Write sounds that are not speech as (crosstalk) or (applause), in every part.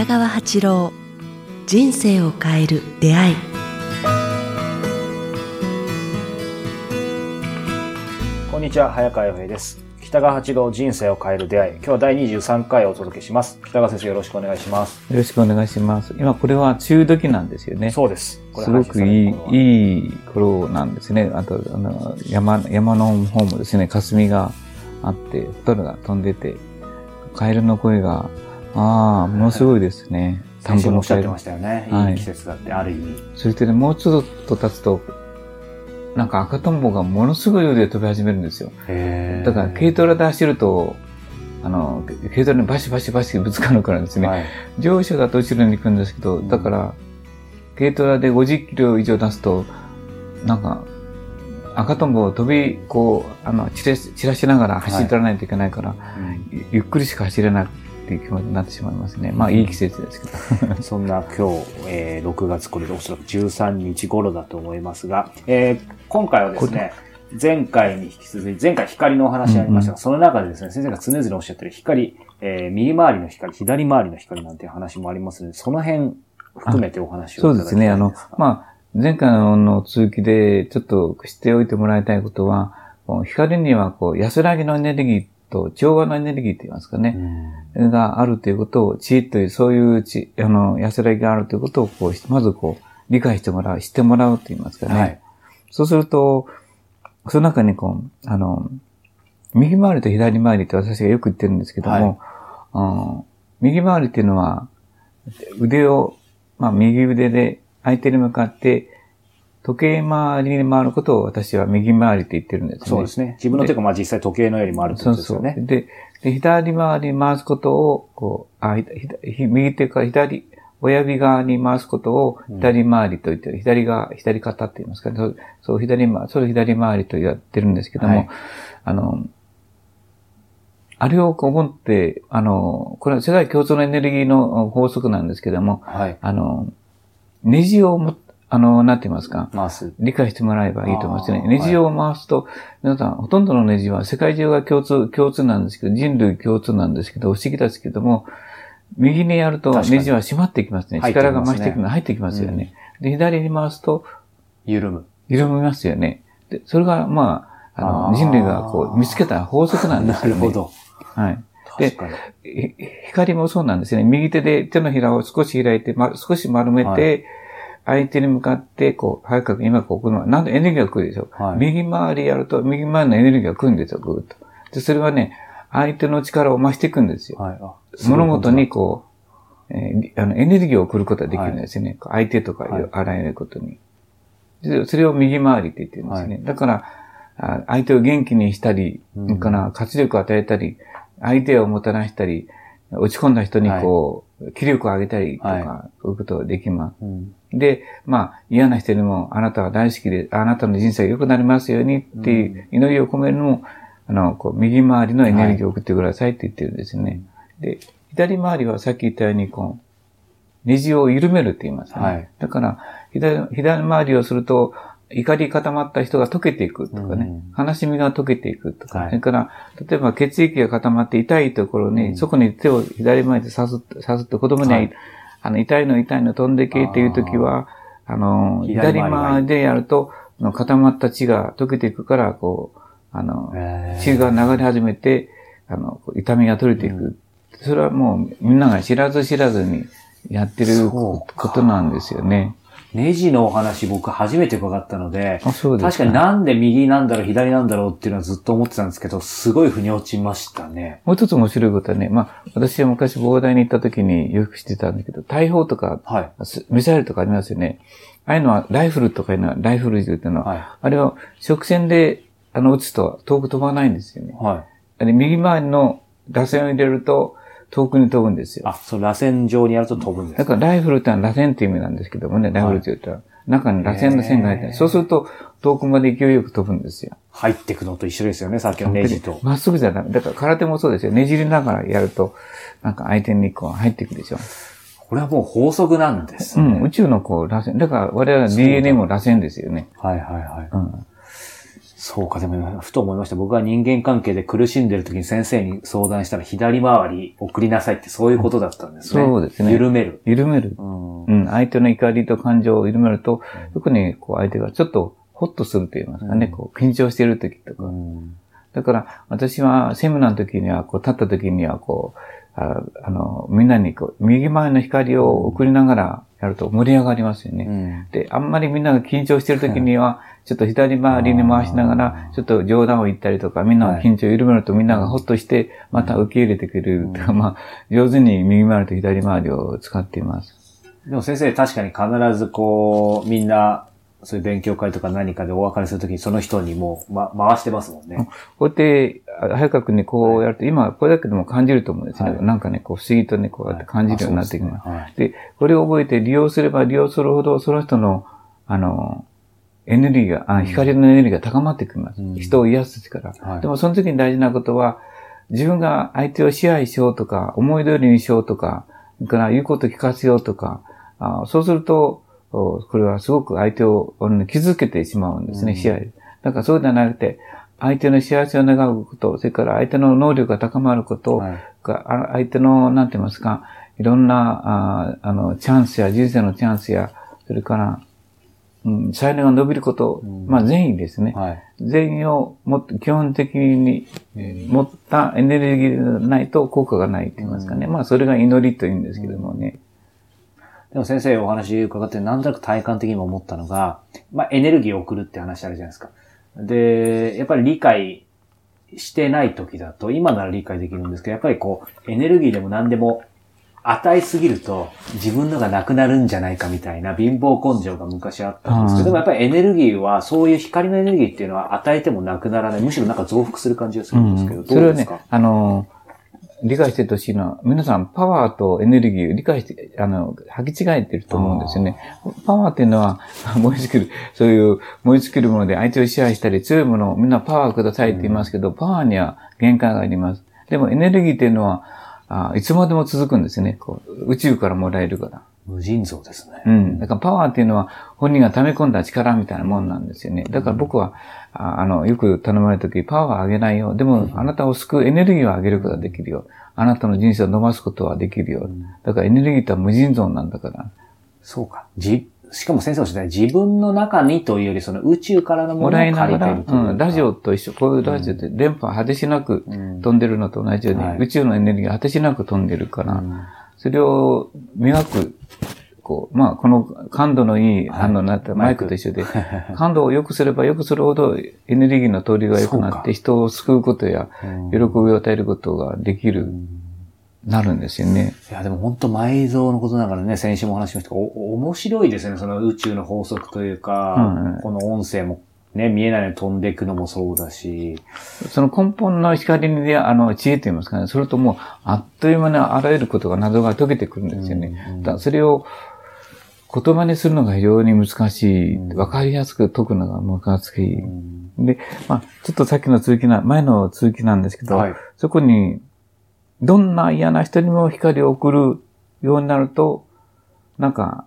北川八郎人生を変える出会い。こんにちは早川洋平です。北川八郎人生を変える出会い。今日は第23回をお届けします。北川先生よろしくお願いします。よろしくお願いします。今これは梅雨時なんですよね。そうです。これすごくいいいい頃なんですね。あと、あの、山、山の方もですね、霞があって、鳥が飛んでて、カエルの声が、ああ、ものすごいですね。頃 (laughs) 先週もおっしゃってましたよね、はい。い、い季節だってある意味。そしてね、もうちょっと経つと、なんか赤とんぼがものすごい量で飛び始めるんですよ。だから軽トラで走ると、あの、軽トラにバシバシバシぶつかるからですね。はい。乗車だと後ろに行くんですけど、だから、軽トラで50キロ以上出すと、なんか、赤とんぼを飛び、こう、あの、散らし散らしながら走らないといけないから、うん。ゆゆっくりしか走れないっていう気持ちになってしまいますね。まあ、いい季節ですけど。(laughs) そんな今日、えー6月これでおそらく13日頃だと思いますが、えー今回はですね、前回に引き続き、前回光のお話ありましたが、その中でですね、先生が常々おっしゃってる光、えー右回りの光、左回りの光なんていう話もありますので、その辺含めてお話をいただきたいそうですね。あの、まあ、前回の続きでちょっとしておいてもらいたいことは、光にはこう安らぎのエネルギーと調和のエネルギーって言いますかね。うんがあるということを、知恵という、そういう知、あの、安らぎがあるということを、こう、まずこう、理解してもらう、知ってもらうと言いますかね。はい。そうすると、その中にこう、あの、右回りと左回りって私がよく言ってるんですけども、あ右回りっていうのは、腕を、まあ、右腕で相手に向かって、時計回りに回ることを私は右回りって言ってるんですね。そうですね。自分の手がまあ実際時計のように回るってこそうそう。とですよね。で、で左回りに回すことを、こう、あ、ひひひ右手から左、親指側に回すことを左回りと言って、左側、左肩って言いますかね。そう、そう左回り、それを左回りとやってるんですけども、はいあの、あれをこう思って、あの、これは世界共通のエネルギーの法則なんですけども、はい。あの、ネジをも、あの、なんて言いますか、回す。理解してもらえばいいと思いますねネジを回すと、皆さん、ほとんどのネジは世界中が共通、共通なんですけど、人類共通なんですけど、不思議ですけども、右にやるとネジは締まってきますね。力が増していくの入ってきますよね。で、左に回すと緩む。緩みますよね。で、それが、まあ、あの、人類がこう見つけた法則なんですよね。なるほ。ど。はい。で光もそうなんですね。右手で手のひらを少し開いて、ま、少し丸めはて、相手に向かって、こう、早く今こう、この、なんでエネルギーが来るでしょ。はい右回りやると、右回りのエネルギーが来るんですよ、ぐーっと。で、それはね、相手の力を増していくんですよ。はい。あ物事にこう、えーりあの、エネルギーを送ることができるんですよね。こう相手とかはいあらゆることに。でそれを右回りって言ってるんですね。だから、あ相手を元気にしたり、うんから活力を与えたり、相手をもたらしたり、落ち込んだ人にこう、気力を上げたりとか、はそういうことができます。うんで、まあ、嫌な人にも、あなたは大好きで、あなたの人生が良くなりますようにっていう祈りを込めるのも、あの、こう、右回りのエネルギーを送ってくださいって言ってるんですね。で、左回りはさっき言ったように、こう、ネジを緩めるって言いますね。はい。だから、左、左回りをすると、怒り固まった人が溶けていくとかね、悲しみが溶けていくとか、はい。それから、例えば血液が固まって痛いところに、うん。そこに手を左前でさすって、さすって子供には、はいあの、痛いの痛いの飛んでけっていう時は、あの、左左回りでやると、固まった血が溶けていくから、こう、あの、血が流れ始めて、あの、痛みが取れていく。それはもうみんなが知らず知らずにやってるこか。となんですよね。ネジのお話僕初めて伺ったので、あ、そうです確かになんで右なんだろう、左なんだろうっていうのはずっと思ってたんですけど、すごい腑に落ちましたね。もう一つ面白いことはね、まあ、私は昔膨大に行った時によく知ってたんだけど、大砲とか、はい。すミサイルとかありますよね。ああいうのは、ライフルとかいうのは、ライフル銃っていうのは、はあれは直線で、あの、撃つと遠く飛ばないんですよねい。。はあれ、右回りの螺旋を入れると、遠くに飛ぶんですい。よ。あ、そう、螺旋状にやると飛ぶんですだからライフルってのは螺旋っていう意味なんですけどもね、ライフルって言ったら、中に螺旋の線が入ってるそうすると、遠くまで勢いよく飛ぶんですよ。入ってくのと一緒ですよね、さっきのネジと。まっすぐじゃダメ。だから空手もそうですよ。ねじりながらやると、なんか相手にこう入っていくでしょ。これはもう法則なんですね。うん、宇宙のこう、螺旋。だから我々は DNA も螺旋ですよね。はいはいはい。うん。そうか、でも、ふと思いました。僕は人間関係で苦しんでる時に先生に相談したら左回り送りなさいってそういうことだったんですね。そうですね緩める。緩める。うんうん、相手の怒りと感情を緩めると、特にこう相手がちょっとホッとすると言いますかね、うんこう緊張している時とか。うんだから私はセミナーの時には、こう立った時にはこう、ああの、みんなにこう、右前の光を送りながらやると盛り上がりますよね。うん。で、あんまりみんなが緊張してる時には、ちょっと左回りに回しながあら、ー。ちょっと冗談を言ったりとか、みんなの緊張を緩めるとみんながホッとして、また受け入れてくれる。とか、うんまあ、上手に右回りと左回りを使っています。でも先生、確かに必ずこう、みんな、そういう勉強会とか何かでお別れするときにその人にもう、ま、回してますもんね。こうやって、あ早川君にこうやると、今これだけでも感じると思うんですよね。はいなんかね、こう不思議とね、こうやって感じるようになってきます。あそうですねで、これを覚えて利用すれば利用するほど、その人の、あの、エネルギーが、あ光のエネルギーが高まってきます。うん人を癒す力。はいでもその時に大事なことは、自分が相手を支配しようとか、思い通りにしようとか、から言うことを聞かせようとか、あそうすると、おこれはすごく相手をうん傷つけてしまうんですね、うん支配。だからそうではなくて、相手の幸せを願うこと、それから相手の能力が高まること、はい相手の、なんて言いますか、いろんな、ああの、チャンスや、人生のチャンスや、それから、うん、才能が伸びること、うんまあ善意ですね。はい。善意をもっと基本的に持ったエネルギーがないと効果がないと言いますかね。うんまあそれが祈りと言うんですけどもね。でも先生お話伺ってなんとなく体感的にも思ったのが、まあエネルギーを送るって話あるじゃないですか。で、やっぱり理解してない時だと、今なら理解できるんですけど、やっぱりこう、エネルギーでも何でも与えすぎると自分のがなくなるんじゃないかみたいな貧乏根性が昔あったんですけど、うんでもやっぱりエネルギーはそういう光のエネルギーっていうのは与えてもなくならない。むしろなんか増幅する感じがするんですけど、それはねどうですか、、あの、理解してほしいのは、皆さんパワーとエネルギーを理解して、あの、履き違えてると思うんですよね。パワーっていうのは、(laughs) 燃え尽きる、そういう燃え尽きるもので相手を支配したり、強いものをみんなパワーくださいって言いますけど、パワーには限界があります。でもエネルギーっていうのは、あいつまでも続くんですね。こう宇宙からもらえるから。無尽蔵ですね。うん。だからパワーっていうのは本人が溜め込んだ力みたいなもんなんですよね。だから僕は、ああの、よく頼まれた時、パワーを上げないよ。でも、あなたを救うエネルギーを上げることができるよ。あなたの人生を伸ばすことはできるよ。だからエネルギーって無尽蔵なんだから。そうか。じ、しかも先生おっしゃったように自分の中にというより、その宇宙からのもものを借りてるというかうん、ラジオと一緒。こういうラジオって電波果てしなくうん飛んでるのと同じように、はい宇宙のエネルギーが果てしなく飛んでるから、うんそれを磨く、こう、まあ、この感度のいい、はい。あの、なったマイク。と一緒で、(laughs) 感度を良くすれば良くするほどエネルギーの通りが良くなって、人を救うことや、うん。喜びを与えることができる、なるんですよね。いや、でも本当埋蔵のことながらね、先週もお話しましたが、お、面白いですね。その宇宙の法則というか、うん。うんこの音声もね、見えないように飛んでいくのもそうだし、その根本の光にで、あの、知恵と言いますかね、それともう、あっという間にあらゆることが謎が解けてくるんですよね。うんうんだそれを言葉にするのが非常に難しい。うんわかりやすく解くのが難しい。うんで、まあ、ちょっとさっきの続きな、前の続きなんですけど、はいそこに、どんな嫌な人にも光を送るようになると、なんか、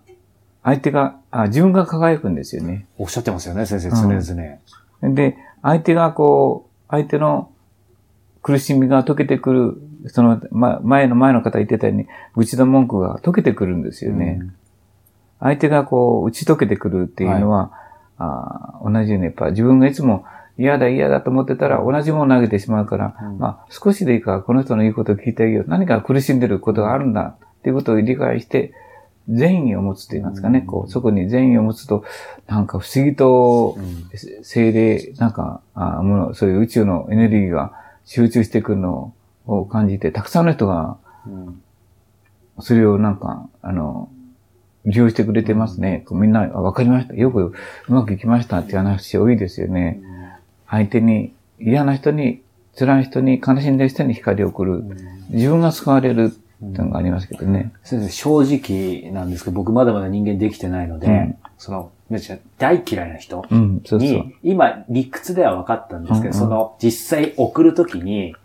相手が、あ自分が輝くんですよね。おっしゃってますよね、先生、常々。で、相手がこう、相手の苦しみが解けてくる、その、ま、前の前の方言ってたように、愚痴の文句が解けてくるんですよね。相手がこう、打ち解けてくるっていうのは、あー同じように、やっぱ自分がいつも嫌だ嫌だと思ってたら同じものを投げてしまうから、うん。まあ少しでいいからこの人の言うことを聞いてあげよう。何か苦しんでることがあるんだっていうことを理解して、善意を持つと言いますかね、うん。こう、そこに善意を持つと、なんか不思議とうん精霊、なんか、あもの、そういう宇宙のエネルギーが集中してくるのを感じて、たくさんの人がうん。それをなんか、あの、利用してくれてますね。こうみんな、あわかりました。よくうまくいきましたっていう話多いですよね。相手に、嫌な人に、辛い人に、悲しんでる人に光を送る。自分が救われるっていうのがありますけどね。先生、正直なんですけど、僕まだまだ人間できてないので、うんその、めっちゃ大嫌いな人うん、そうそう。に、今、理屈では分かったんですけど、うんうんその、実際送るときに、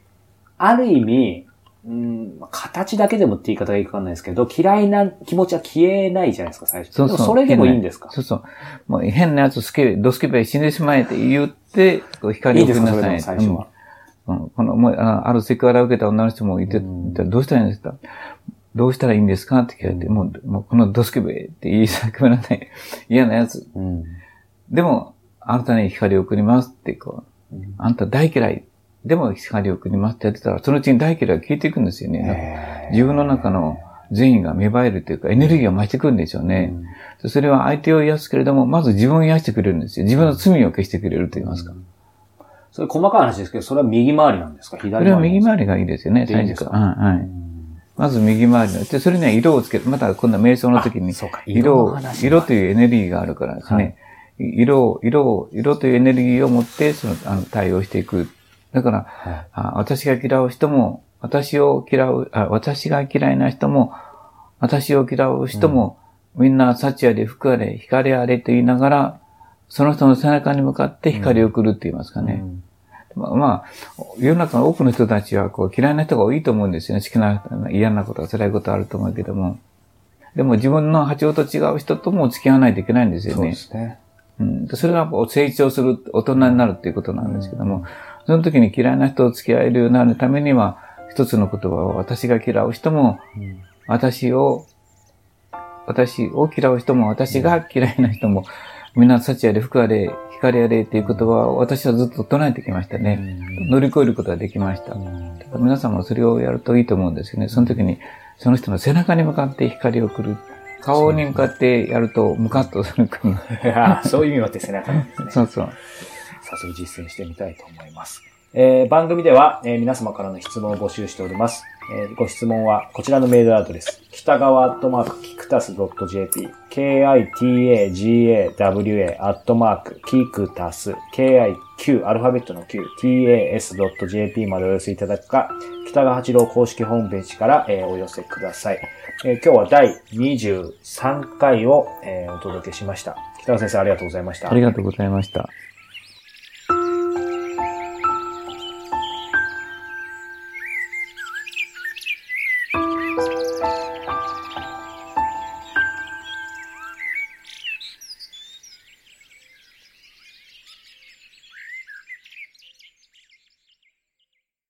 ある意味、うん、まあ形だけでもって言い方がいいかわかんないですけど、嫌いな気持ちは消えないじゃないですか、最初。そうそうそれでもいいんですか？そうそう。もう変なやつスケベ、ドスケベ死んでしまえって言って、こう光を送りなさい。れでも最初は。うん。この、もう、ああるセクハラを受けた女の人もいて、どうしたらいいんですかどうしたらいいんですかって聞かれて、もう、もうこのドスケベって言い叫ばない (laughs) 嫌なやつ。うん。でも、あなたに光を送りますって、こう、うんあんた大嫌い。でも光を送りますってやってたら、そのうちに大嫌いが消えていくんですよね。自分の中の善意が芽生えるというか、エネルギーが増してくるんでしょうね。それは相手を癒すけれども、まず自分を癒してくれるんですよ。自分の罪を消してくれると言いますか。それ細かい話ですけど、それは右回りなんですか？左回りこれは右り回りがいいですよね、最初か？ら。はい、はい。まず右回りの。で、それには色をつける。また今度は瞑想の時に色を色色というエネルギーがあるからですね。色を、色を、色というエネルギーを持って、その、あの、対応していく。だから、はいあ私が嫌う人も、私を嫌うあ、私が嫌いな人も、私を嫌う人も、みんな幸あれ、福あれ、光あれと言いながら、その人の背中に向かって光を送るって言いますかね。うんまあ、まあ、世の中の多くの人たちはこう嫌いな人が多いと思うんですよね。好きな、嫌なこと、辛いことあると思うけども。でも自分の波長と違う人とも付き合わないといけないんですよそうでね。すね。うん、でそれがこう成長する、大人になるっていうことなんですけども、その時に嫌いな人と付き合えるようになるためには、一つの言葉は私が嫌う人も、うん私を、私を嫌う人も、私が嫌いな人も、みんな幸あれ、福あれ、光あれっていう言葉を私はずっと唱えてきましたね。乗り越えることができました。皆さんもそれをやるといいと思うんですよね。その時に、その人の背中に向かって光を送る。顔に向かってやると、ムカッとするかそういう意味もあって背中なんですね。(laughs) そうそう。早速実践してみたいと思います。えー番組では、えー皆様からの質問を募集しております。えーご質問はこちらのメールアドレス、北川アットマークキクタス .jp、kitagawa アットマークキクタス、kiq アルファベットの q、tas.jp までお寄せいただくか、北川八郎公式ホームページから、えーお寄せください。えー今日は第23回を、えーお届けしました。北川先生ありがとうございましたあ。りがとうございました。